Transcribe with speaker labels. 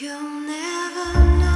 Speaker 1: You'll never know.